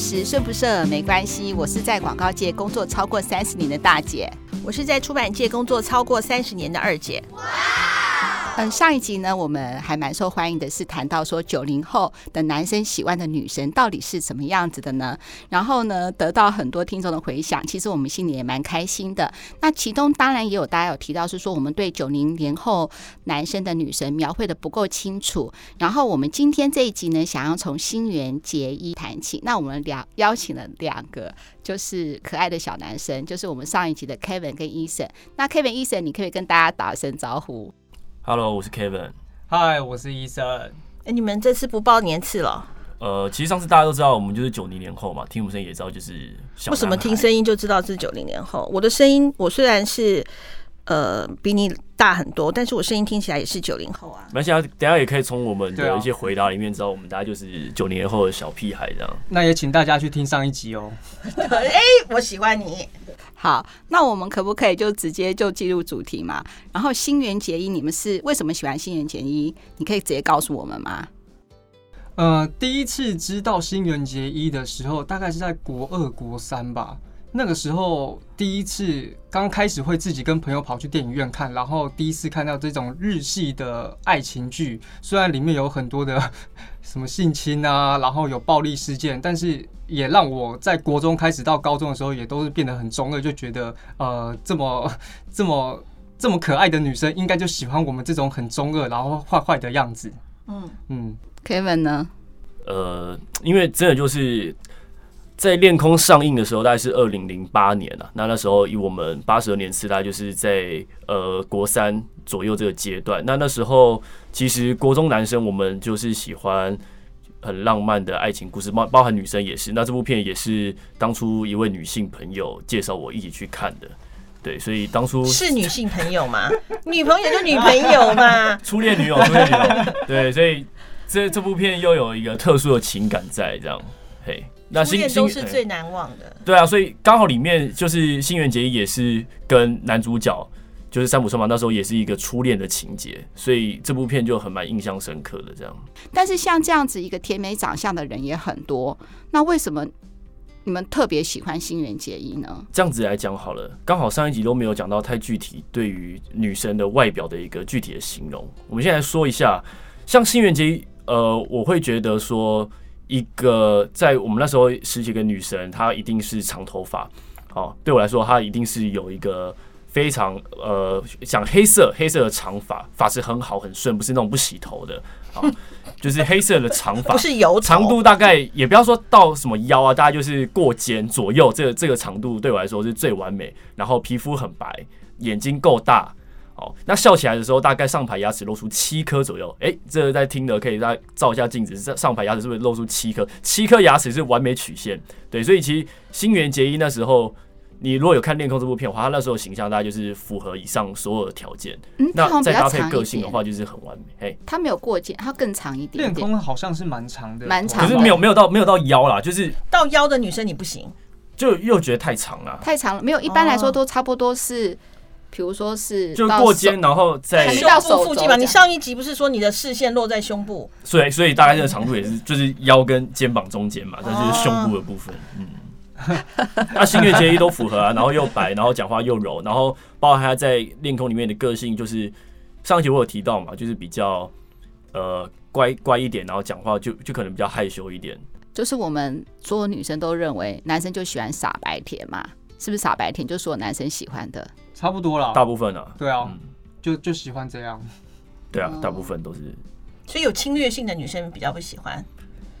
是，顺不顺没关系。我是在广告界工作超过三十年的大姐，我是在出版界工作超过三十年的二姐。嗯，上一集呢，我们还蛮受欢迎的，是谈到说九零后的男生喜欢的女神到底是什么样子的呢？然后呢，得到很多听众的回响，其实我们心里也蛮开心的。那其中当然也有大家有提到是说，我们对九零年后男生的女神描绘得不够清楚。然后我们今天这一集呢，想要从新垣结衣谈起。那我们两邀请了两个就是可爱的小男生，就是我们上一集的 Kevin 跟 Eason。那 Kevin、Eason，你可以跟大家打声招呼。Hello，我是 Kevin。Hi，我是 Eason。哎、欸，你们这次不报年次了？呃，其实上次大家都知道，我们就是九零年后嘛，听我们声音也知道，就是。为什么听声音就知道是九零年后？我的声音，我虽然是呃比你大很多，但是我声音听起来也是九零后啊。没关系啊，等下也可以从我们的一些回答里面知道，我们大家就是九零年后的小屁孩这样。那也请大家去听上一集哦。哎、欸，我喜欢你。好，那我们可不可以就直接就进入主题嘛？然后新垣结衣，你们是为什么喜欢新垣结衣？你可以直接告诉我们吗？呃，第一次知道新垣结衣的时候，大概是在国二、国三吧。那个时候第一次刚开始会自己跟朋友跑去电影院看，然后第一次看到这种日系的爱情剧，虽然里面有很多的 什么性侵啊，然后有暴力事件，但是也让我在国中开始到高中的时候，也都是变得很中二，就觉得呃这么 这么 这么可爱的女生，应该就喜欢我们这种很中二然后坏坏的样子。嗯嗯，Kevin 呢？呃，因为真的就是。在《恋空》上映的时候，大概是二零零八年啊。那那时候以我们八十二年次，大概就是在呃国三左右这个阶段。那那时候其实国中男生我们就是喜欢很浪漫的爱情故事，包包含女生也是。那这部片也是当初一位女性朋友介绍我一起去看的。对，所以当初是女性朋友吗？女朋友就女朋友嘛，初恋女友，初恋女友。对，所以这这部片又有一个特殊的情感在这样。嘿。那新都是最难忘的，对啊，所以刚好里面就是新垣结衣也是跟男主角就是三浦春马那时候也是一个初恋的情节，所以这部片就很蛮印象深刻的这样。但是像这样子一个甜美长相的人也很多，那为什么你们特别喜欢新垣结衣呢？这样子来讲好了，刚好上一集都没有讲到太具体对于女生的外表的一个具体的形容，我们先来说一下，像新垣结衣，呃，我会觉得说。一个在我们那时候十几个女神，她一定是长头发。哦，对我来说，她一定是有一个非常呃，像黑色黑色的长发，发质很好很顺，不是那种不洗头的。哦，就是黑色的长发，不是油长度大概也不要说到什么腰啊，大概就是过肩左右，这个这个长度对我来说是最完美。然后皮肤很白，眼睛够大。哦，那笑起来的时候，大概上排牙齿露出七颗左右。哎、欸，这个在听的可以再照一下镜子，上上排牙齿是不是露出七颗？七颗牙齿是完美曲线。对，所以其实新垣结衣那时候，你如果有看《恋空》这部片的话，他那时候形象大概就是符合以上所有的条件。嗯，那再搭配个性的话，就是很完美。哎，他没有过肩，他更长一点，点。恋空好像是蛮长的，蛮长，可是没有没有到没有到腰啦，就是到腰的女生你不行，就又觉得太长了，太长了。没有，一般来说都差不多是。比如说是就过肩，然后在胸部附近嘛。你上一集不是说你的视线落在胸部？所以所以大概这个长度也是就是腰跟肩膀中间嘛，这就是胸部的部分。嗯，那 新月结衣都符合啊，然后又白，然后讲话又柔，然后包括他在恋空里面的个性，就是上一集我有提到嘛，就是比较呃乖乖一点，然后讲话就就可能比较害羞一点。就是我们所有女生都认为男生就喜欢傻白甜嘛。是不是傻白甜？就是所有男生喜欢的，差不多了。大部分啊，对啊，嗯、就就喜欢这样。对啊，大部分都是。所以有侵略性的女生比较不喜欢。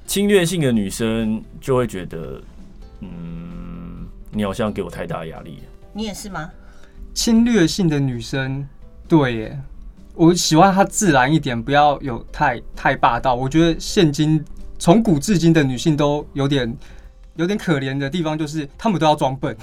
侵略性的女生就会觉得，嗯，你好像给我太大压力。你也是吗？侵略性的女生，对耶，我喜欢她自然一点，不要有太太霸道。我觉得现今从古至今的女性都有点有点可怜的地方，就是她们都要装笨。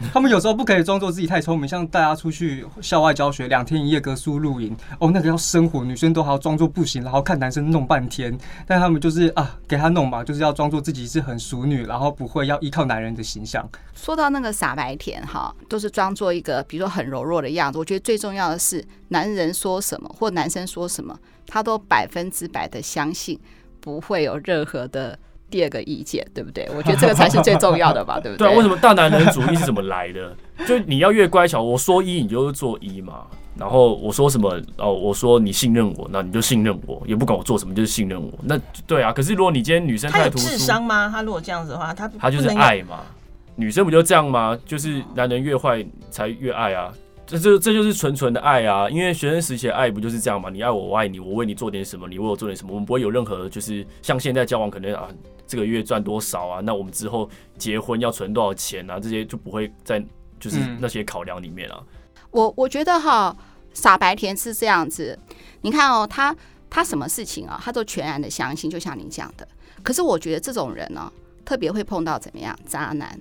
他们有时候不可以装作自己太聪明，像大家出去校外教学两天一夜隔宿露营，哦，那个要生火，女生都还要装作不行，然后看男生弄半天，但他们就是啊，给他弄嘛，就是要装作自己是很淑女，然后不会要依靠男人的形象。说到那个傻白甜哈，都是装作一个比如说很柔弱的样子。我觉得最重要的是，男人说什么或男生说什么，他都百分之百的相信，不会有任何的第二个意见，对不对？我觉得这个才是最重要的吧，对不对？对，为什么大男人主义是怎么来的？就你要越乖巧，我说一你就做一嘛。然后我说什么哦，我说你信任我，那你就信任我，也不管我做什么，就是信任我。那对啊。可是如果你今天女生太突出，智商吗？他如果这样子的话，他他就是爱嘛。女生不就这样吗？就是男人越坏才越爱啊。这这这就是纯纯的爱啊！因为学生时期的爱不就是这样吗？你爱我，我爱你，我为你做点什么，你为我做点什么，我们不会有任何就是像现在交往可能啊，这个月赚多少啊？那我们之后结婚要存多少钱啊？这些就不会在就是那些考量里面啊。嗯、我我觉得哈，傻白甜是这样子。你看哦，他他什么事情啊，他都全然的相信，就像你讲的。可是我觉得这种人呢、啊，特别会碰到怎么样渣男。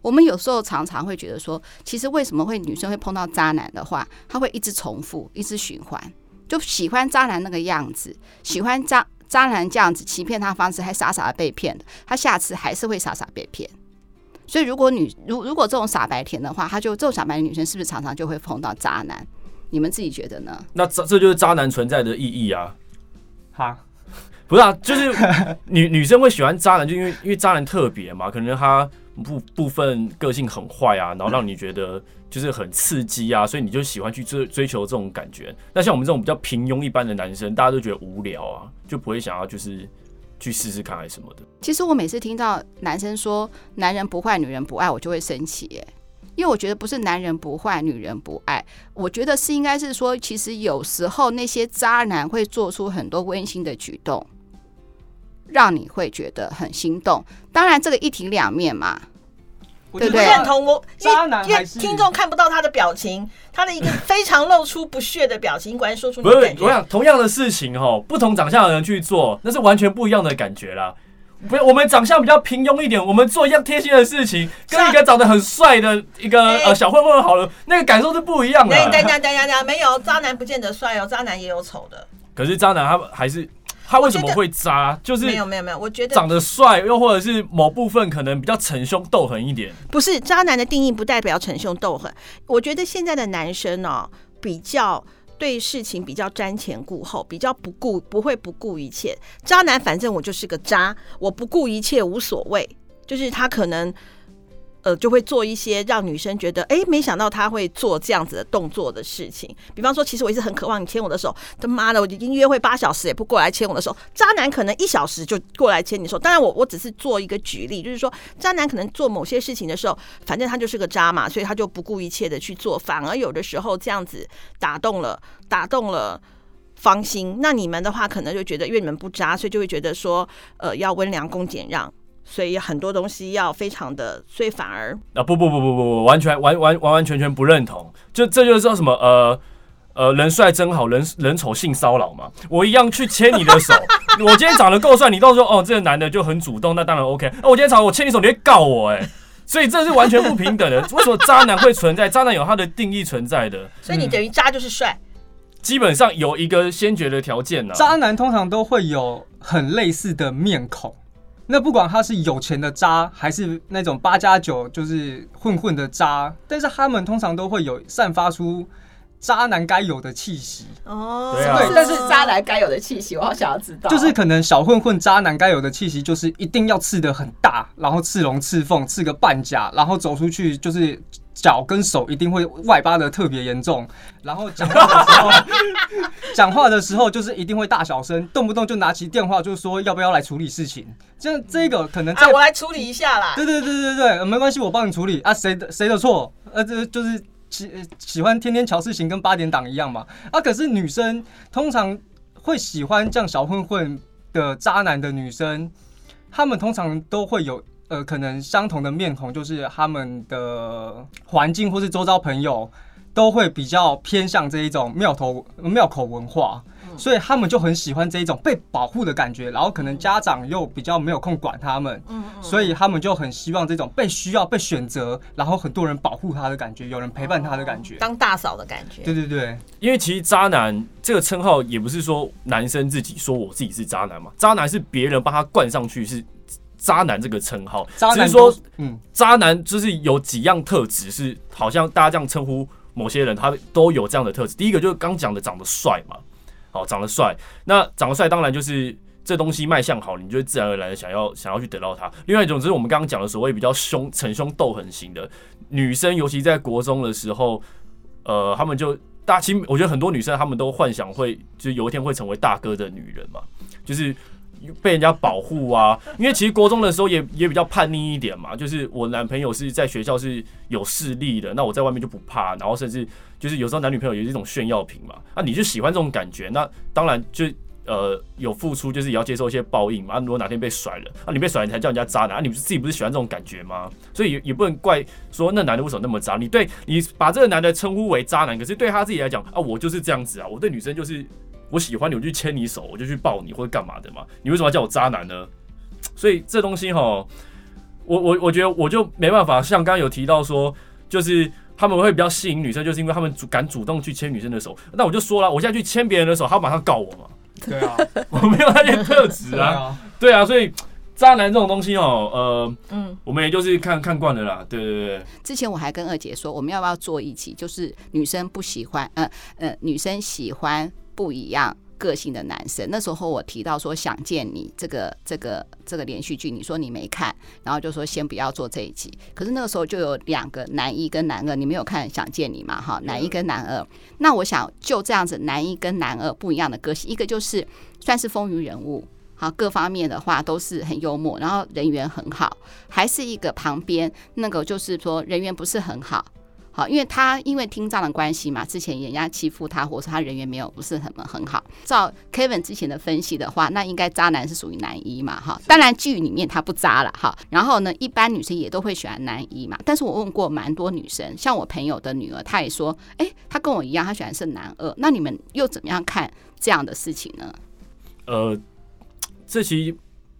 我们有时候常常会觉得说，其实为什么会女生会碰到渣男的话，他会一直重复，一直循环，就喜欢渣男那个样子，喜欢渣渣男这样子欺骗他方式，还傻傻的被骗，他下次还是会傻傻被骗。所以如果女如如果这种傻白甜的话，他就这种傻白甜女生是不是常常就会碰到渣男？你们自己觉得呢？那这这就是渣男存在的意义啊！哈，不是啊，就是 女女生会喜欢渣男，就因为因为渣男特别嘛，可能他。部部分个性很坏啊，然后让你觉得就是很刺激啊，所以你就喜欢去追追求这种感觉。那像我们这种比较平庸一般的男生，大家都觉得无聊啊，就不会想要就是去试试看还是什么的。其实我每次听到男生说男人不坏，女人不爱，我就会生气耶，因为我觉得不是男人不坏，女人不爱，我觉得是应该是说，其实有时候那些渣男会做出很多温馨的举动。让你会觉得很心动，当然这个一体两面嘛，对不对？认同我，因为因为听众看不到他的表情，他的一个非常露出不屑的表情，果然说出你的感觉。我想同样的事情哈，不同长相的人去做，那是完全不一样的感觉啦。不，我们长相比较平庸一点，我们做一样贴心的事情，跟一个长得很帅的一个呃小混混好了，那个感受是不一样的。等等等等等，没有渣男不见得帅哦，渣男也有丑的。可是渣男他还是。他为什么会渣？就是没有没有没有，我觉得长得帅，又或者是某部分可能比较逞凶斗狠一点。不是渣男的定义不代表逞凶斗狠。我觉得现在的男生呢、哦，比较对事情比较瞻前顾后，比较不顾不会不顾一切。渣男反正我就是个渣，我不顾一切无所谓。就是他可能。呃，就会做一些让女生觉得，哎，没想到他会做这样子的动作的事情。比方说，其实我一直很渴望你牵我的手，他妈的，我已经约会八小时也不过来牵我的手。渣男可能一小时就过来牵你手。当然，我我只是做一个举例，就是说，渣男可能做某些事情的时候，反正他就是个渣嘛，所以他就不顾一切的去做，反而有的时候这样子打动了打动了芳心。那你们的话，可能就觉得，因为你们不渣，所以就会觉得说，呃，要温良恭俭让。所以很多东西要非常的，所以反而啊不不不不不不完全完完完完全全不认同，就这就是说什么呃呃人帅真好人人丑性骚扰嘛，我一样去牵你的手，我今天长得够帅，你到时候哦这个男的就很主动，那当然 OK，那我今天长得我牵你手你会告我哎、欸，所以这是完全不平等的，为什么渣男会存在？渣男有他的定义存在的，所以你等于渣就是帅，基本上有一个先决的条件呢、啊，渣男通常都会有很类似的面孔。那不管他是有钱的渣，还是那种八加九就是混混的渣，但是他们通常都会有散发出渣男该有的气息哦。对，但是渣男该有的气息，我好想要知道。就是可能小混混渣男该有的气息，就是一定要刺得很大，然后刺龙刺凤，刺个半甲，然后走出去就是。脚跟手一定会外八的特别严重，然后讲话的时候，讲话的时候就是一定会大小声，动不动就拿起电话就说要不要来处理事情。这这个可能在、啊、我来处理一下啦。对对对对对，没关系，我帮你处理啊。谁的谁的错？呃，这就是喜喜欢天天乔事情，跟八点档一样嘛。啊，可是女生通常会喜欢这样小混混的渣男的女生，她们通常都会有。呃，可能相同的面孔，就是他们的环境或是周遭朋友都会比较偏向这一种庙头庙口文化，所以他们就很喜欢这一种被保护的感觉。然后可能家长又比较没有空管他们，所以他们就很希望这种被需要、被选择，然后很多人保护他的感觉，有人陪伴他的感觉，当大嫂的感觉。对对对，因为其实渣男这个称号也不是说男生自己说我自己是渣男嘛，渣男是别人帮他冠上去是。渣男这个称号，只是说，嗯，渣男就是有几样特质，是好像大家这样称呼某些人，他都有这样的特质。第一个就是刚讲的长得帅嘛，好，长得帅，那长得帅当然就是这东西卖相好，你就会自然而然的想要想要去得到它。另外一种就是我们刚刚讲的所谓比较凶、逞凶斗狠型的女生，尤其在国中的时候，呃，他们就大其实我觉得很多女生她们都幻想会就是有一天会成为大哥的女人嘛，就是。被人家保护啊，因为其实国中的时候也也比较叛逆一点嘛，就是我男朋友是在学校是有势力的，那我在外面就不怕，然后甚至就是有时候男女朋友也是一种炫耀品嘛，那你就喜欢这种感觉，那当然就呃有付出，就是也要接受一些报应嘛。如果哪天被甩了，那你被甩了你才叫人家渣男，啊，你不是自己不是喜欢这种感觉吗？所以也也不能怪说那男的为什么那么渣，你对你把这个男的称呼为渣男，可是对他自己来讲啊，我就是这样子啊，我对女生就是。我喜欢你，我就牵你手，我就去抱你或者干嘛的嘛？你为什么要叫我渣男呢？所以这东西哈，我我我觉得我就没办法。像刚刚有提到说，就是他们会比较吸引女生，就是因为他们主敢主动去牵女生的手。那我就说了，我现在去牵别人的手，他马上告我嘛？对啊，我没有那些特质啊。对啊，所以渣男这种东西哦，呃，嗯，我们也就是看看惯了啦。对对对。之前我还跟二姐说，我们要不要做一期，就是女生不喜欢，呃呃，女生喜欢。不一样个性的男生，那时候我提到说想见你这个这个这个连续剧，你说你没看，然后就说先不要做这一集。可是那个时候就有两个男一跟男二，你没有看想见你嘛？哈，男一跟男二。那我想就这样子，男一跟男二不一样的个性，一个就是算是风云人物，好，各方面的话都是很幽默，然后人缘很好，还是一个旁边那个就是说人缘不是很好。好，因为他因为听障的关系嘛，之前人家欺负他，或者说他人缘没有不是很很好。照 Kevin 之前的分析的话，那应该渣男是属于男一嘛，哈。当然剧里面他不渣了，哈。然后呢，一般女生也都会喜欢男一嘛。但是我问过蛮多女生，像我朋友的女儿，她也说，哎，她跟我一样，她喜欢是男二。那你们又怎么样看这样的事情呢？呃，这期。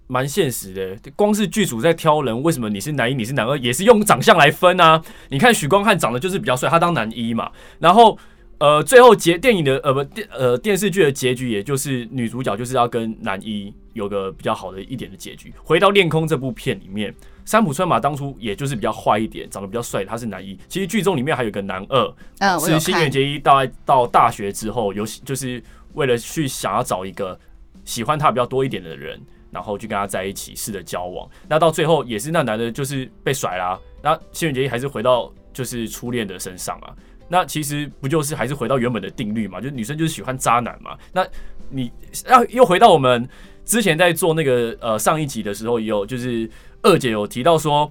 蛮现实的，光是剧组在挑人，为什么你是男一，你是男二，也是用长相来分啊？你看许光汉长得就是比较帅，他当男一嘛。然后，呃，最后结电影的呃不电呃电视剧的结局，也就是女主角就是要跟男一有个比较好的一点的结局。回到《恋空》这部片里面，山浦春马当初也就是比较坏一点，长得比较帅，他是男一。其实剧中里面还有个男二，嗯，是新垣结衣到到大学之后，有就是为了去想要找一个喜欢他比较多一点的人。然后就跟他在一起试着交往，那到最后也是那男的，就是被甩啦、那新垣结衣还是回到就是初恋的身上啊。那其实不就是还是回到原本的定律嘛？就是女生就是喜欢渣男嘛。那你要又回到我们之前在做那个呃上一集的时候，也有就是二姐有提到说，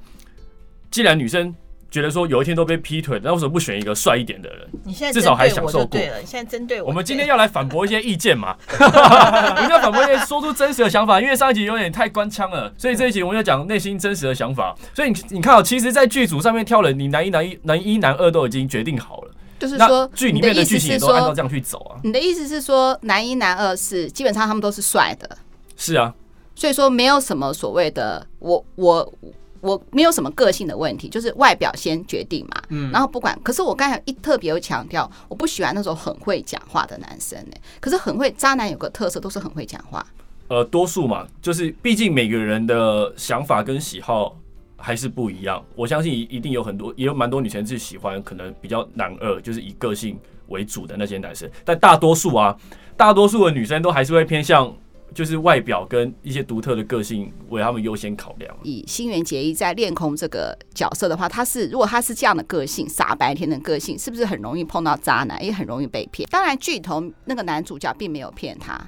既然女生。觉得说有一天都被劈腿，那为什么不选一个帅一点的人？你现在至少还享受过。对了，你现在针对我。我们今天要来反驳一些意见嘛？我们要反驳一些，说出真实的想法。因为上一集有点太官腔了，所以这一集我们要讲内心真实的想法。所以你你看哦，其实，在剧组上面挑人，你男一、男一、男一、男二都已经决定好了。就是说，剧里面的剧情也都按照这样去走啊。你的意思是说，男一、男二是基本上他们都是帅的。是啊。所以说，没有什么所谓的我我。我没有什么个性的问题，就是外表先决定嘛。嗯，然后不管，可是我刚才一特别有强调，我不喜欢那种很会讲话的男生呢。可是很会渣男有个特色，都是很会讲话。呃，多数嘛，就是毕竟每个人的想法跟喜好还是不一样。我相信一一定有很多，也有蛮多女生是喜欢可能比较男二，就是以个性为主的那些男生。但大多数啊，大多数的女生都还是会偏向。就是外表跟一些独特的个性为他们优先考量。以新垣结衣在恋空这个角色的话，他是如果他是这样的个性，傻白甜的个性，是不是很容易碰到渣男，也很容易被骗？当然，剧头那个男主角并没有骗他。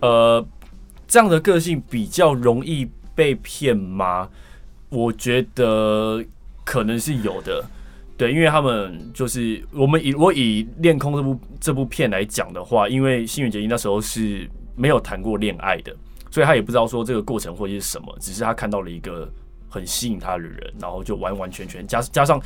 呃，这样的个性比较容易被骗吗？我觉得可能是有的。对，因为他们就是我们以我以恋空这部这部片来讲的话，因为新垣结衣那时候是。没有谈过恋爱的，所以他也不知道说这个过程会是什么，只是他看到了一个很吸引他的人，然后就完完全全加加上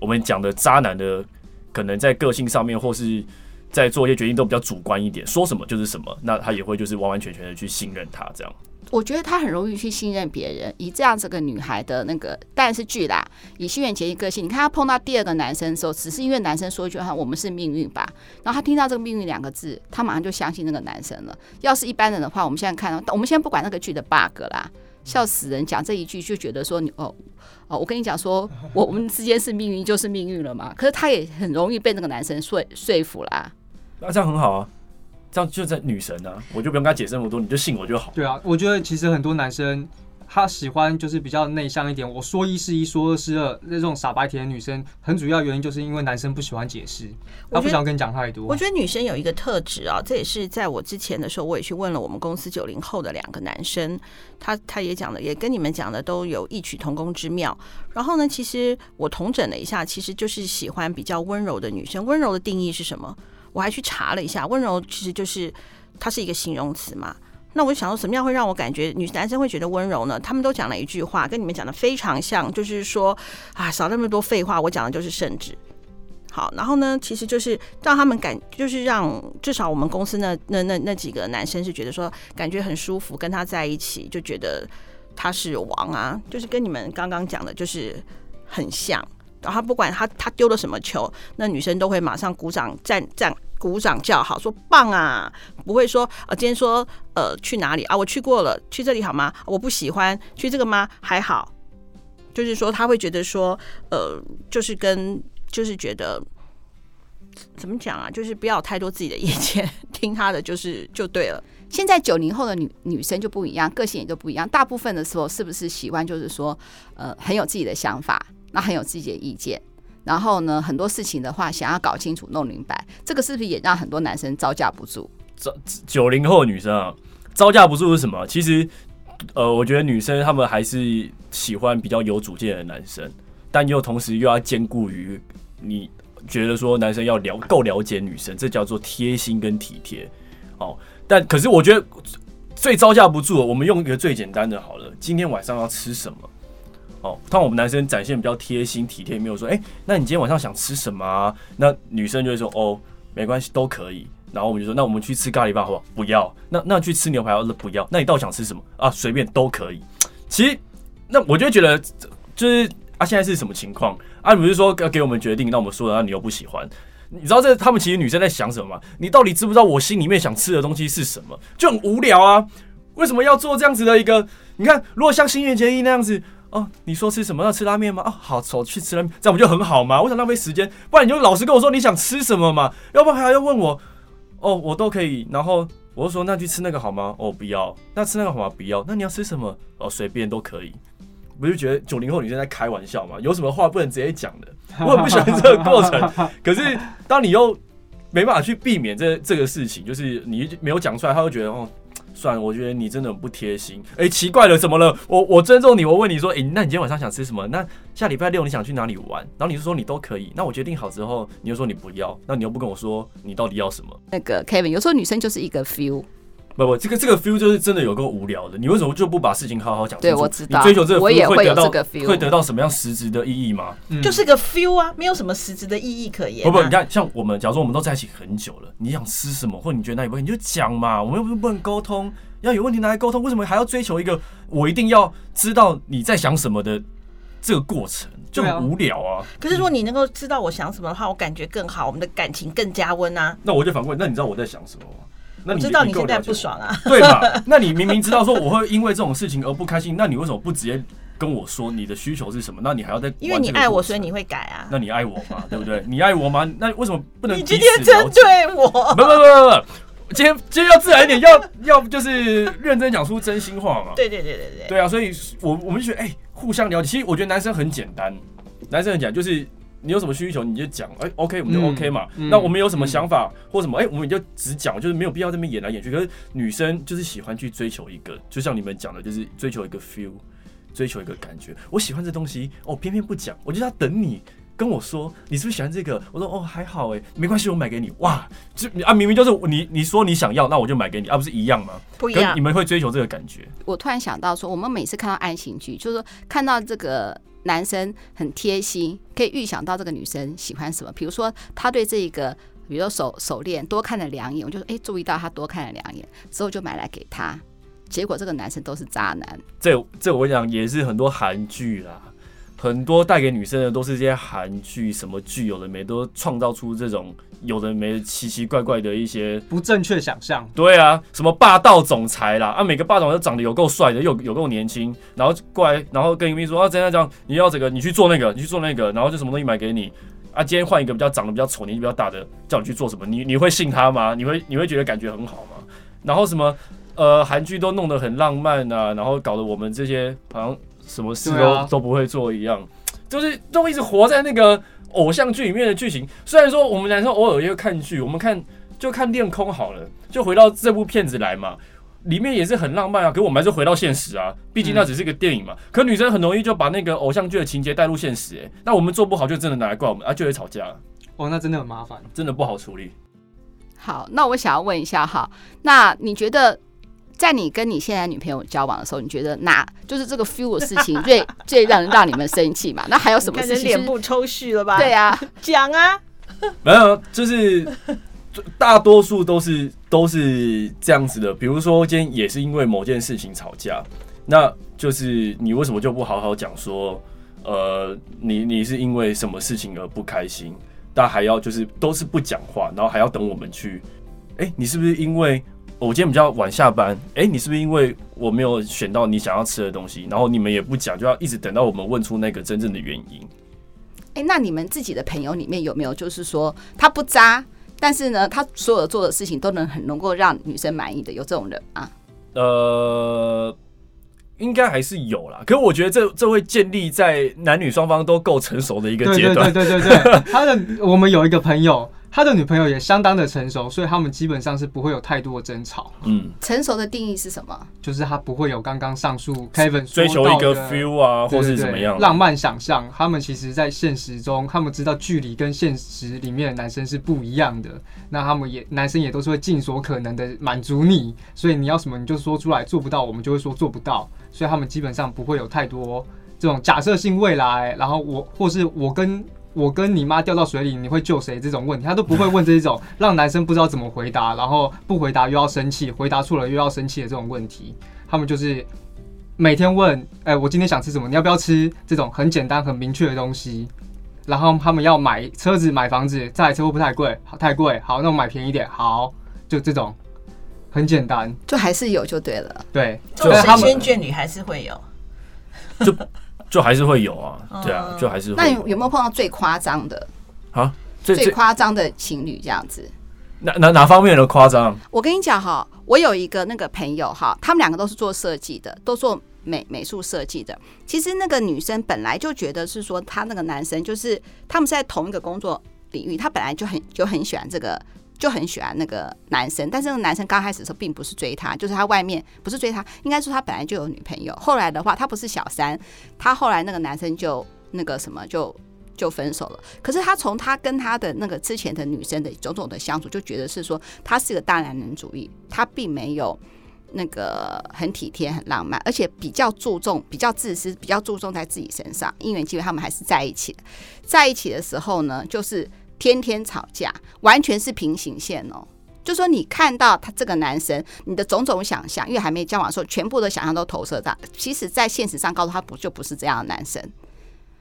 我们讲的渣男的，可能在个性上面或是在做一些决定都比较主观一点，说什么就是什么，那他也会就是完完全全的去信任他这样。我觉得他很容易去信任别人，以这样子个女孩的那个，但是剧啦，以新垣结一个性，你看他碰到第二个男生的时候，只是因为男生说一句话“我们是命运吧”，然后他听到这个“命运”两个字，他马上就相信那个男生了。要是一般人的话，我们现在看到，我们先不管那个剧的 bug 啦，笑死人，讲这一句就觉得说你哦哦，我跟你讲说，我我们之间是命运就是命运了嘛。可是他也很容易被那个男生说说服啦。那这样很好啊。这样就在女神啊，我就不用跟她解释那么多，你就信我就好。对啊，我觉得其实很多男生。他喜欢就是比较内向一点，我说一是一，说二是二，那种傻白甜的女生，很主要原因就是因为男生不喜欢解释，他不想跟你讲太多。我觉得女生有一个特质啊，这也是在我之前的时候，我也去问了我们公司九零后的两个男生，他他也讲的，也跟你们讲的都有异曲同工之妙。然后呢，其实我统整了一下，其实就是喜欢比较温柔的女生。温柔的定义是什么？我还去查了一下，温柔其实就是它是一个形容词嘛。那我就想说，什么样会让我感觉女男生会觉得温柔呢？他们都讲了一句话，跟你们讲的非常像，就是说啊，少那么多废话，我讲的就是圣旨。好，然后呢，其实就是让他们感，就是让至少我们公司那那那那几个男生是觉得说，感觉很舒服，跟他在一起就觉得他是王啊，就是跟你们刚刚讲的，就是很像。然后不管他他丢了什么球，那女生都会马上鼓掌站站。鼓掌叫好，说棒啊！不会说呃，今天说呃去哪里啊？我去过了，去这里好吗？我不喜欢去这个吗？还好，就是说他会觉得说呃，就是跟就是觉得怎么讲啊？就是不要太多自己的意见，听他的就是就对了。现在九零后的女女生就不一样，个性也就不一样。大部分的时候是不是喜欢就是说呃很有自己的想法，那很有自己的意见？然后呢，很多事情的话，想要搞清楚、弄明白，这个是不是也让很多男生招架不住？招九零后女生啊，招架不住是什么？其实，呃，我觉得女生她们还是喜欢比较有主见的男生，但又同时又要兼顾于你觉得说男生要了够了解女生，这叫做贴心跟体贴。哦，但可是我觉得最招架不住，我们用一个最简单的好了，今天晚上要吃什么？哦，当我们男生展现比较贴心体贴，没有说，哎、那你今天晚上想吃什么啊？那女生就会说，哦，没关系，都可以。然后我们就说，那我们去吃咖喱饭好不好？不要。那那去吃牛排，那不要。那你到底想吃什么啊？随便都可以。其实，那我就觉得，就是啊，现在是什么情况啊？你不是说要给我们决定，那我们说了，那你又不喜欢？你知道这他们其实女生在想什么吗？你到底知不知道我心里面想吃的东西是什么？就很无聊啊！为什么要做这样子的一个？你看，如果像新垣结衣那样子。哦，你说吃什么？要吃拉面吗？哦，好，走去吃拉面，这样不就很好吗？我想浪费时间，不然你就老实跟我说你想吃什么嘛，要不然还要问我，哦，我都可以。然后我就说，那去吃那个好吗？哦，不要。那吃那个好吗？不要。那你要吃什么？哦，随便都可以。不就觉得九零后女生在开玩笑嘛？有什么话不能直接讲的？我很不喜欢这个过程。可是当你又没办法去避免这这个事情，就是你没有讲出来，他会觉得哦。算，我觉得你真的很不贴心。哎、奇怪了，怎么了？我我尊重你，我问你说，哎、那你今天晚上想吃什么？那下礼拜六你想去哪里玩？然后你就说你都可以。那我决定好之后，你又说你不要，那你又不跟我说你到底要什么？那个 Kevin，有时候女生就是一个 feel。不不，这个这个 feel 就是真的有够无聊的。你为什么就不把事情好好讲清楚？对，我知道。你追求这个 feel 我也会有这个 feel，会得到什么样实质的意义吗？嗯、就是个 feel 啊，没有什么实质的意义可言、啊。不不，你看，像我们，假如说我们都在一起很久了，你想吃什么，或者你觉得哪里不会，你就讲嘛。我们又不是不能沟通，要有问题拿来沟通，为什么还要追求一个我一定要知道你在想什么的这个过程？就很无聊啊。可是如果你能够知道我想什么的话，我感觉更好，我们的感情更加温啊。那我就反问，那你知道我在想什么吗？那你知道你现在不爽啊？对吧？那你明明知道说我会因为这种事情而不开心，那你为什么不直接跟我说你的需求是什么？那你还要再因为你爱我，所以你会改啊？那你爱我吗？对不对？你爱我吗？那为什么不能？你今天针对我？不不不不不，今天今天要自然一点，要要就是认真讲出真心话嘛？对对对对对。对啊，所以我我们就觉得哎、欸，互相了解。其实我觉得男生很简单，男生很简单，就是。你有什么需求你就讲，哎、欸，OK，我们就 OK 嘛。嗯、那我们有什么想法、嗯、或什么，哎、欸，我们就只讲，就是没有必要这边演来演去。可是女生就是喜欢去追求一个，就像你们讲的，就是追求一个 feel，追求一个感觉。我喜欢这东西，哦，偏偏不讲，我就要等你跟我说，你是不是喜欢这个？我说哦，还好，哎，没关系，我买给你。哇，就啊，明明就是你，你说你想要，那我就买给你，啊、不是一样吗？不一样。你们会追求这个感觉。我突然想到说，我们每次看到爱情剧，就是说看到这个。男生很贴心，可以预想到这个女生喜欢什么。比如说，他对这个，比如说手手链多看了两眼，我就，哎，注意到他多看了两眼，之后就买来给他。结果这个男生都是渣男。这这我讲也是很多韩剧啦，很多带给女生的都是这些韩剧，什么剧有的没都创造出这种。有的没的奇奇怪怪的一些不正确想象，对啊，什么霸道总裁啦，啊，每个霸总都长得有够帅的，又有够年轻，然后过来，然后跟你们说啊，怎样这样，你要这个，你去做那个，你去做那个，然后就什么东西买给你，啊，今天换一个比较长得比较丑、年纪比较大的，叫你去做什么？你你会信他吗？你会你会觉得感觉很好吗？然后什么呃，韩剧都弄得很浪漫啊，然后搞得我们这些好像什么事都、啊、都不会做一样，就是都一直活在那个偶像剧里面的剧情。虽然说我们男生偶尔也会看剧，我们看就看恋空好了，就回到这部片子来嘛。里面也是很浪漫啊，可我们还是回到现实啊，毕竟那只是个电影嘛。嗯、可女生很容易就把那个偶像剧的情节带入现实、欸，哎，那我们做不好就真的拿来怪我们啊，就会吵架。哦，那真的很麻烦，真的不好处理。好，那我想要问一下哈，那你觉得在你跟你现在女朋友交往的时候，你觉得哪就是这个 feel 的事情最 最让人让你们生气嘛？那还有什么事情？脸部抽蓄了吧？对啊，讲啊，没有，就是。大多数都是都是这样子的，比如说今天也是因为某件事情吵架，那就是你为什么就不好好讲说，呃，你你是因为什么事情而不开心，但还要就是都是不讲话，然后还要等我们去，哎、欸，你是不是因为我今天比较晚下班？哎、欸，你是不是因为我没有选到你想要吃的东西？然后你们也不讲，就要一直等到我们问出那个真正的原因。哎、欸，那你们自己的朋友里面有没有就是说他不渣？但是呢，他所有做的事情都能很能够让女生满意的，有这种人啊？呃，应该还是有啦。可是我觉得这这会建立在男女双方都够成熟的一个阶段。对对对对对，他的我们有一个朋友。他的女朋友也相当的成熟，所以他们基本上是不会有太多的争吵。嗯，成熟的定义是什么？就是他不会有刚刚上述 Kevin 追求一个 feel 啊，或是怎么样浪漫想象。他们其实，在现实中，他们知道距离跟现实里面的男生是不一样的。那他们也男生也都是会尽所可能的满足你，所以你要什么你就说出来，做不到我们就会说做不到。所以他们基本上不会有太多这种假设性未来，然后我或是我跟。我跟你妈掉到水里，你会救谁？这种问题他都不会问这一种 让男生不知道怎么回答，然后不回答又要生气，回答错了又要生气的这种问题。他们就是每天问：“哎，我今天想吃什么？你要不要吃？”这种很简单、很明确的东西。然后他们要买车子、买房子，这台车会不会太贵？好，太贵。好，那我买便宜点。好，就这种很简单，就还是有就对了。对，就神仙眷侣还是会有。就。就还是会有啊，对啊，就还是会。那有有没有碰到最夸张的啊？最最夸张的情侣这样子？哪哪哪方面的夸张？我跟你讲哈，我有一个那个朋友哈，他们两个都是做设计的，都做美美术设计的。其实那个女生本来就觉得是说，她那个男生就是他们是在同一个工作领域，她本来就很就很喜欢这个。就很喜欢那个男生，但是那个男生刚开始的时候并不是追她，就是他外面不是追她，应该说他本来就有女朋友。后来的话，他不是小三，他后来那个男生就那个什么就就分手了。可是他从他跟他的那个之前的女生的种种的相处，就觉得是说他是个大男人主义，他并没有那个很体贴、很浪漫，而且比较注重、比较自私、比较注重在自己身上。因缘机会，他们还是在一起。在一起的时候呢，就是。天天吵架，完全是平行线哦。就说你看到他这个男生，你的种种想象，因为还没交往的时候，全部的想象都投射到。其实，在现实上，告诉他不就不是这样的男生，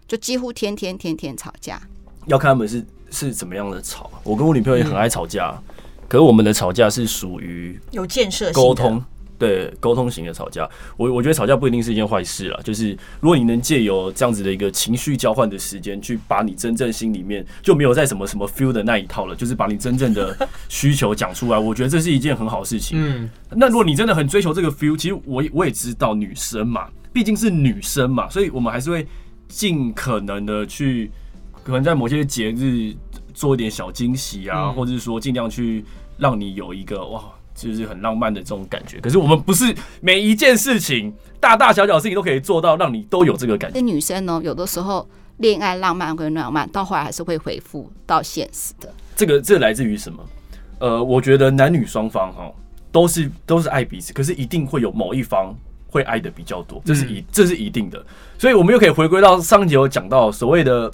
就几乎天天天天吵架。要看他们是是怎么样的吵。我跟我女朋友也很爱吵架，嗯、可是我们的吵架是属于有建设沟通。对，沟通型的吵架，我我觉得吵架不一定是一件坏事啦。就是如果你能借由这样子的一个情绪交换的时间，去把你真正心里面就没有在什么什么 feel 的那一套了，就是把你真正的需求讲出来，我觉得这是一件很好事情。嗯，那如果你真的很追求这个 feel，其实我我也知道女生嘛，毕竟是女生嘛，所以我们还是会尽可能的去，可能在某些节日做一点小惊喜啊，嗯、或者是说尽量去让你有一个哇。就是很浪漫的这种感觉，可是我们不是每一件事情，大大小小的事情都可以做到，让你都有这个感觉。女生呢，有的时候恋爱浪漫跟浪漫，到后来还是会回复到现实的。这个这个来自于什么？呃，我觉得男女双方哈都是都是爱彼此，可是一定会有某一方会爱的比较多，这是一这是一定的。所以我们又可以回归到上一集有讲到所谓的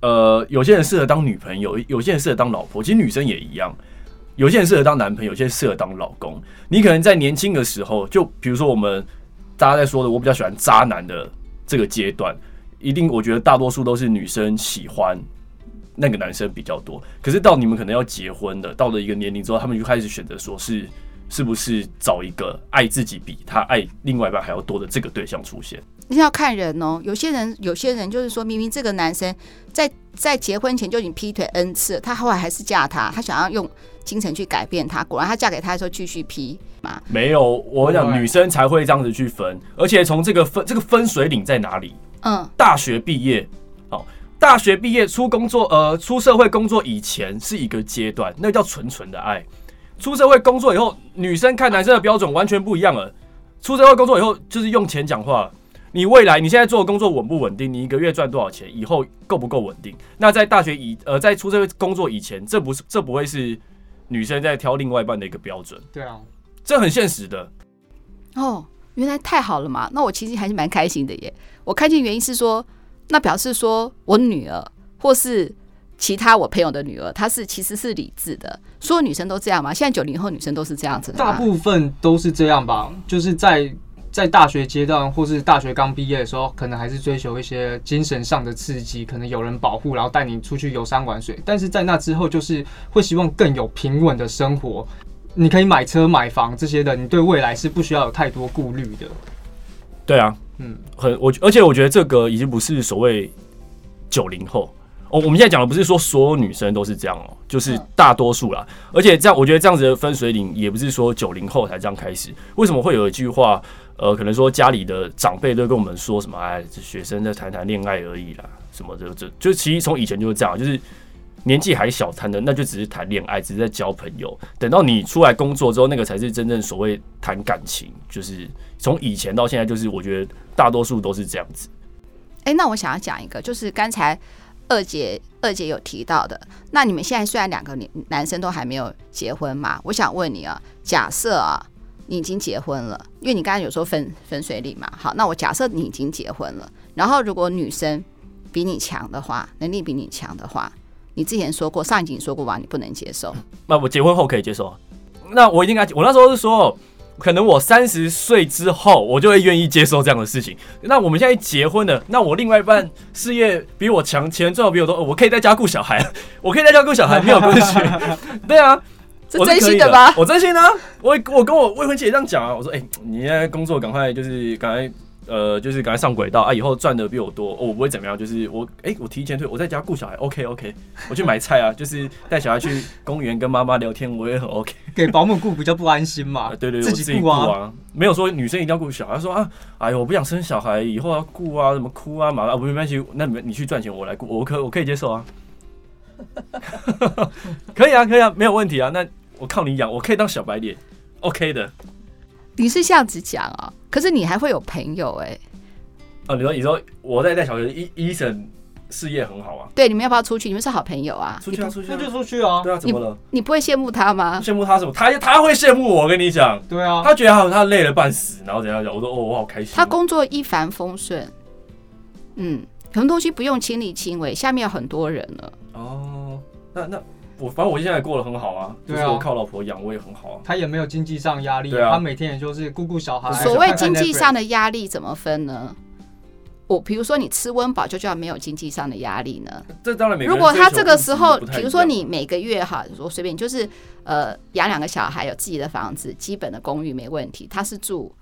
呃，有些人适合当女朋友，有些人适合当老婆，其实女生也一样。有些人适合当男朋友，有些人适合当老公。你可能在年轻的时候，就比如说我们大家在说的，我比较喜欢渣男的这个阶段，一定我觉得大多数都是女生喜欢那个男生比较多。可是到你们可能要结婚的，到了一个年龄之后，他们就开始选择说是是不是找一个爱自己比他爱另外一半还要多的这个对象出现？你要看人哦，有些人有些人就是说明明这个男生在在结婚前就已经劈腿 N 次，他后来还是嫁他，他想要用精神去改变他，果然他嫁给他的时候继续劈嘛？没有，我讲女生才会这样子去分，而且从这个分这个分水岭在哪里？嗯，大学毕业，哦，大学毕业出工作，呃，出社会工作以前是一个阶段，那叫纯纯的爱。出社会工作以后，女生看男生的标准完全不一样了。出社会工作以后，就是用钱讲话。你未来你现在做的工作稳不稳定？你一个月赚多少钱？以后够不够稳定？那在大学以呃，在出社会工作以前，这不是这不会是女生在挑另外一半的一个标准。对啊，这很现实的。哦，原来太好了嘛！那我其实还是蛮开心的耶。我开心原因是说，那表示说我女儿或是其他我朋友的女儿，她是其实是理智的。所有女生都这样吗？现在九零后女生都是这样子的？大部分都是这样吧，就是在。在大学阶段，或是大学刚毕业的时候，可能还是追求一些精神上的刺激，可能有人保护，然后带你出去游山玩水。但是在那之后，就是会希望更有平稳的生活，你可以买车买房这些的，你对未来是不需要有太多顾虑的。对啊，嗯，很我，而且我觉得这个已经不是所谓九零后。哦，我们现在讲的不是说所有女生都是这样哦，就是大多数啦。而且这样，我觉得这样子的分水岭也不是说九零后才这样开始。为什么会有一句话？呃，可能说家里的长辈都跟我们说什么？哎，这学生在谈谈恋爱而已啦，什么的，这就其实从以前就是这样，就是年纪还小谈的，那就只是谈恋爱，只是在交朋友。等到你出来工作之后，那个才是真正所谓谈感情。就是从以前到现在，就是我觉得大多数都是这样子。哎，那我想要讲一个，就是刚才二姐二姐有提到的，那你们现在虽然两个男生都还没有结婚嘛，我想问你啊，假设啊。你已经结婚了，因为你刚才有说分分水岭嘛。好，那我假设你已经结婚了，然后如果女生比你强的话，能力比你强的话，你之前说过，上一集说过吧，你不能接受。那我结婚后可以接受。那我一定该，我那时候是说，可能我三十岁之后，我就会愿意接受这样的事情。那我们现在结婚了，那我另外一半事业比我强，钱赚的比我多，我可以在家顾小孩，我可以在家顾小孩，没有关系。对啊。这真心的吧？我真心的、啊，我我跟我未婚妻也这样讲啊。我说，哎、欸，你现在工作赶快就是赶快呃，就是赶快上轨道啊，以后赚的比我多，哦，我不会怎么样。就是我，哎、欸，我提前退，我在家顾小孩，OK OK，我去买菜啊，就是带小孩去公园跟妈妈聊天，我也很 OK。给保姆顾比较不安心嘛？对 对对，自己顾啊，啊，没有说女生一定要顾小孩。说啊，哎呦，我不想生小孩，以后要顾啊，什么哭啊，嘛啊，不没关系，那你们你去赚钱，我来顾，我可我可以接受啊。可以啊，可以啊，没有问题啊，那。我靠你养，我可以当小白脸，OK 的。你是这样子讲啊？可是你还会有朋友哎、欸。哦，你说你说我在带小学，医医生事业很好啊。对，你们要不要出去？你们是好朋友啊。出去啊，出去，那就出去啊。对啊，怎么了？你，你不会羡慕他吗？羡慕他什么？他他会羡慕我，我跟你讲。对啊。他觉得他他累了半死，然后怎样讲？我说哦，我好开心。他工作一帆风顺。嗯，很多东西不用亲力亲为，下面有很多人了。哦，那那。我反正我现在过得很好啊，就是我靠老婆养，我也很好啊。他也没有经济上压力，他每天也就是顾顾小孩。所谓经济上的压力怎么分呢？我比如说你吃温饱就叫没有经济上的压力呢？这当然没。如果他这个时候，比如说你每个月哈，我随便就是呃养两个小孩，有自己的房子，基本的公寓没问题。他是住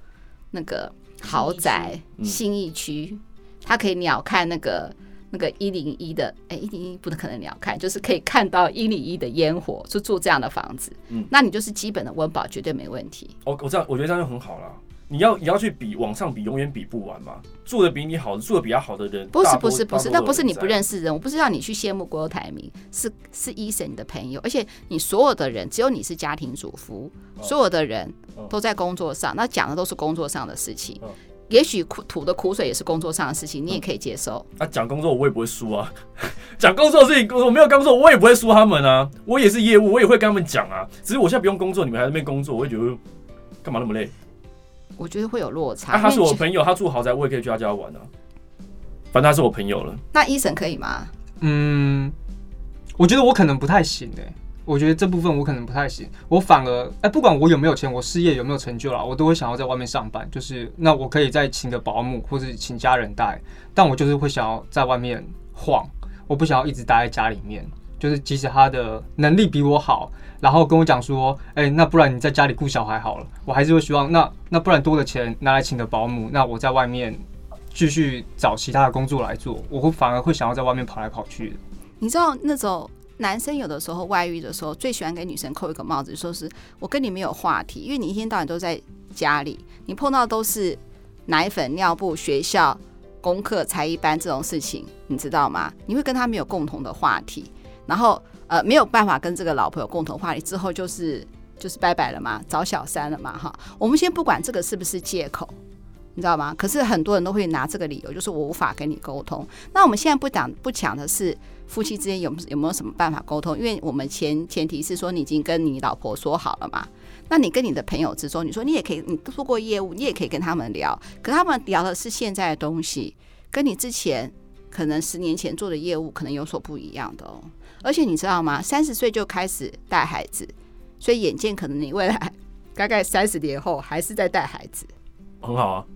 那个豪宅新义区，他可以鸟瞰那个。那个一零一的，哎、欸，一零一不可能你要看，就是可以看到一零一的烟火，就住这样的房子。嗯，那你就是基本的温饱绝对没问题。我我这样，我觉得这样就很好了。你要你要去比往上比，永远比不完嘛。住的比你好，住的比较好的人，不是不是不是，那不是你不认识人，我不是让你去羡慕郭台铭，是是医生你的朋友，而且你所有的人，只有你是家庭主妇，所有的人都在工作上，那讲的都是工作上的事情。也许苦吐的苦水也是工作上的事情，你也可以接受。那，讲工作我也不会输啊，讲工作的事情我没有工作，我也不会输他们啊。我也是业务，我也会跟他们讲啊。只是我现在不用工作，你们还在那边工作，我会觉得干嘛那么累？我觉得会有落差。啊，他是我朋友，他住豪宅，我也可以去他家玩啊。反正他是我朋友了。那 Eason 可以吗？嗯，我觉得我可能不太行哎、欸。我觉得这部分我可能不太行，我反而哎、不管我有没有钱，我事业有没有成就了，我都会想要在外面上班。就是那我可以再请个保姆，或者请家人带，但我就是会想要在外面晃，我不想要一直待在家里面。就是即使他的能力比我好，然后跟我讲说，哎、那不然你在家里顾小孩好了，我还是会希望，那那不然多的钱拿来请个保姆，那我在外面继续找其他的工作来做，我会反而会想要在外面跑来跑去的。你知道那种男生有的时候外遇的时候，最喜欢给女生扣一个帽子，说是我跟你没有话题，因为你一天到晚都在家里，你碰到都是奶粉、尿布、学校、功课、才艺班这种事情，你知道吗？你会跟他没有共同的话题。然后呃没有办法跟这个老婆有共同话题之后就是就是拜拜了嘛，找小三了嘛哈。我们先不管这个是不是借口，你知道吗？可是很多人都会拿这个理由，就是我无法跟你沟通。那我们现在不讲不讲的是夫妻之间有有没有什么办法沟通？因为我们前前提是说你已经跟你老婆说好了嘛。那你跟你的朋友之中，你说你也可以，你做过业务，你也可以跟他们聊。可他们聊的是现在的东西，跟你之前可能十年前做的业务可能有所不一样的哦。而且你知道吗？三十岁就开始带孩子，所以眼见可能你未来 大概三十年后还是在带孩子，很好啊。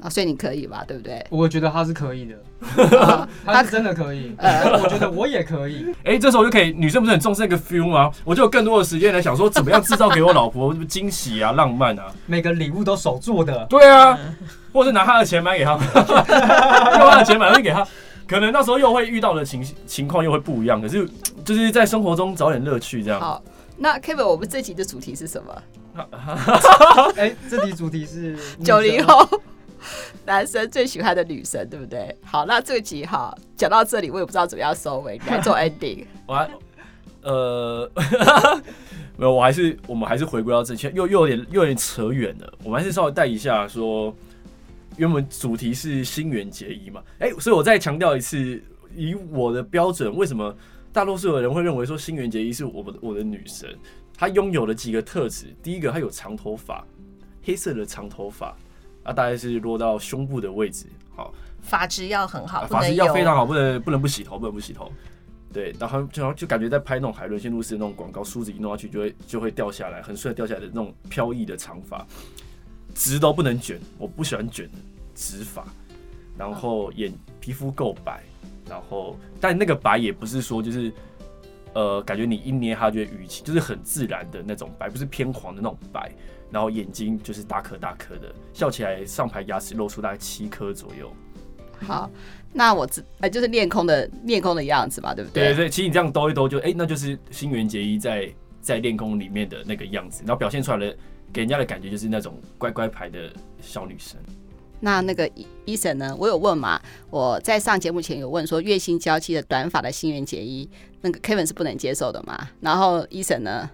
啊，所以你可以吧？对不对？我觉得他是可以的，他是真的可以。我觉得我也可以。哎、欸，这时候就可以，女生不是很重视那个 feel 吗？我就有更多的时间来想说，怎么样制造给我老婆 惊喜啊、浪漫啊。每个礼物都手做的。对啊，或是拿他的钱买给他，用他的钱买东西给他。可能那时候又会遇到的情情况又会不一样，可是就是在生活中找点乐趣这样。好，那 Kevin，我们这集的主题是什么？哎、欸，这题主题是九零后 男生最喜欢的女生，对不对？好，那这集哈讲到这里，我也不知道怎么样收尾，你来做 ending。我还呃 没有，我还是我们还是回归到之前，又又有点又有点扯远了，我们还是稍微带一下说。因为我们主题是新垣结衣嘛，哎、欸，所以我再强调一次，以我的标准，为什么大多数的人会认为说新垣结衣是我的我的女神？她拥有了几个特质，第一个，她有长头发，黑色的长头发，啊，大概是落到胸部的位置，好，发质要很好，发质要非常好，不能不能不洗头，不能不洗头，对，然后就就感觉在拍那种海伦仙露丝的那种广告，梳子一弄下去就会就会掉下来，很顺掉下来的那种飘逸的长发。直都不能卷，我不喜欢卷的直发，然后眼皮肤够白，然后但那个白也不是说就是呃，感觉你一捏它就会淤青，就是很自然的那种白，不是偏黄的那种白。然后眼睛就是大颗大颗的，笑起来上排牙齿露出大概七颗左右。好，那我知呃就是练空的练空的样子嘛，对不对？对对，其实你这样兜一兜就，就、欸、哎，那就是新垣结衣在在练空里面的那个样子，然后表现出来的。给人家的感觉就是那种乖乖牌的小女生。那那个医生呢？我有问嘛？我在上节目前有问说，月薪娇妻的短发的新垣结衣，那个 Kevin 是不能接受的嘛？然后医生呢？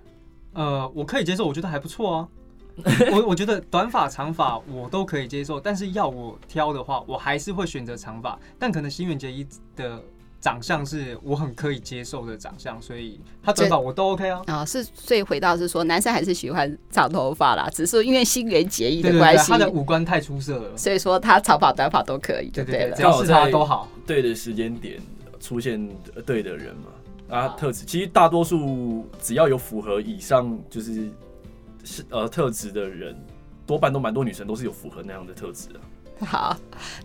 呃，我可以接受，我觉得还不错啊。我我觉得短发长发我都可以接受，但是要我挑的话，我还是会选择长发。但可能新垣结衣的。长相是我很可以接受的长相，所以他短发我都 OK 啊。啊，是所以回到是说，男生还是喜欢长头发啦，只是因为新垣结衣的关系，他的五官太出色了，所以说他长发短发都可以，对对，对，只要是他都好。对的时间点出现对的人嘛，啊，特质其实大多数只要有符合以上就是是呃特质的人，多半都蛮多女生都是有符合那样的特质的。好，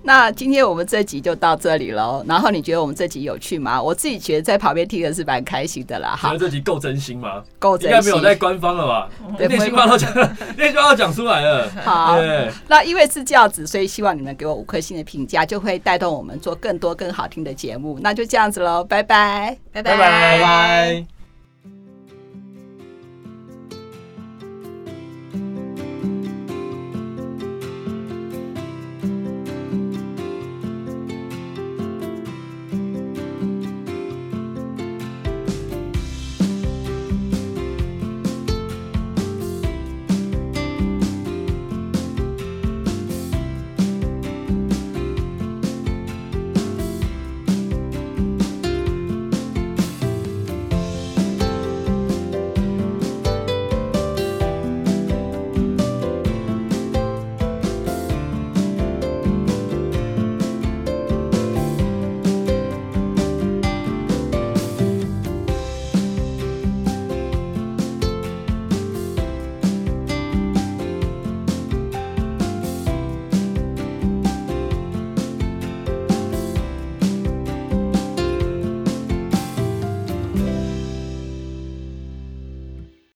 那今天我们这集就到这里喽。然后你觉得我们这集有趣吗？我自己觉得在旁边听的是蛮开心的啦。好，觉得这集够真心吗？够真心，应该没有在官方了吧？连内心话都讲，内心话都讲出来了。好，那因为是这样子，所以希望你们给我五颗星的评价，就会带动我们做更多更好听的节目。那就这样子喽，拜拜，拜拜，拜拜。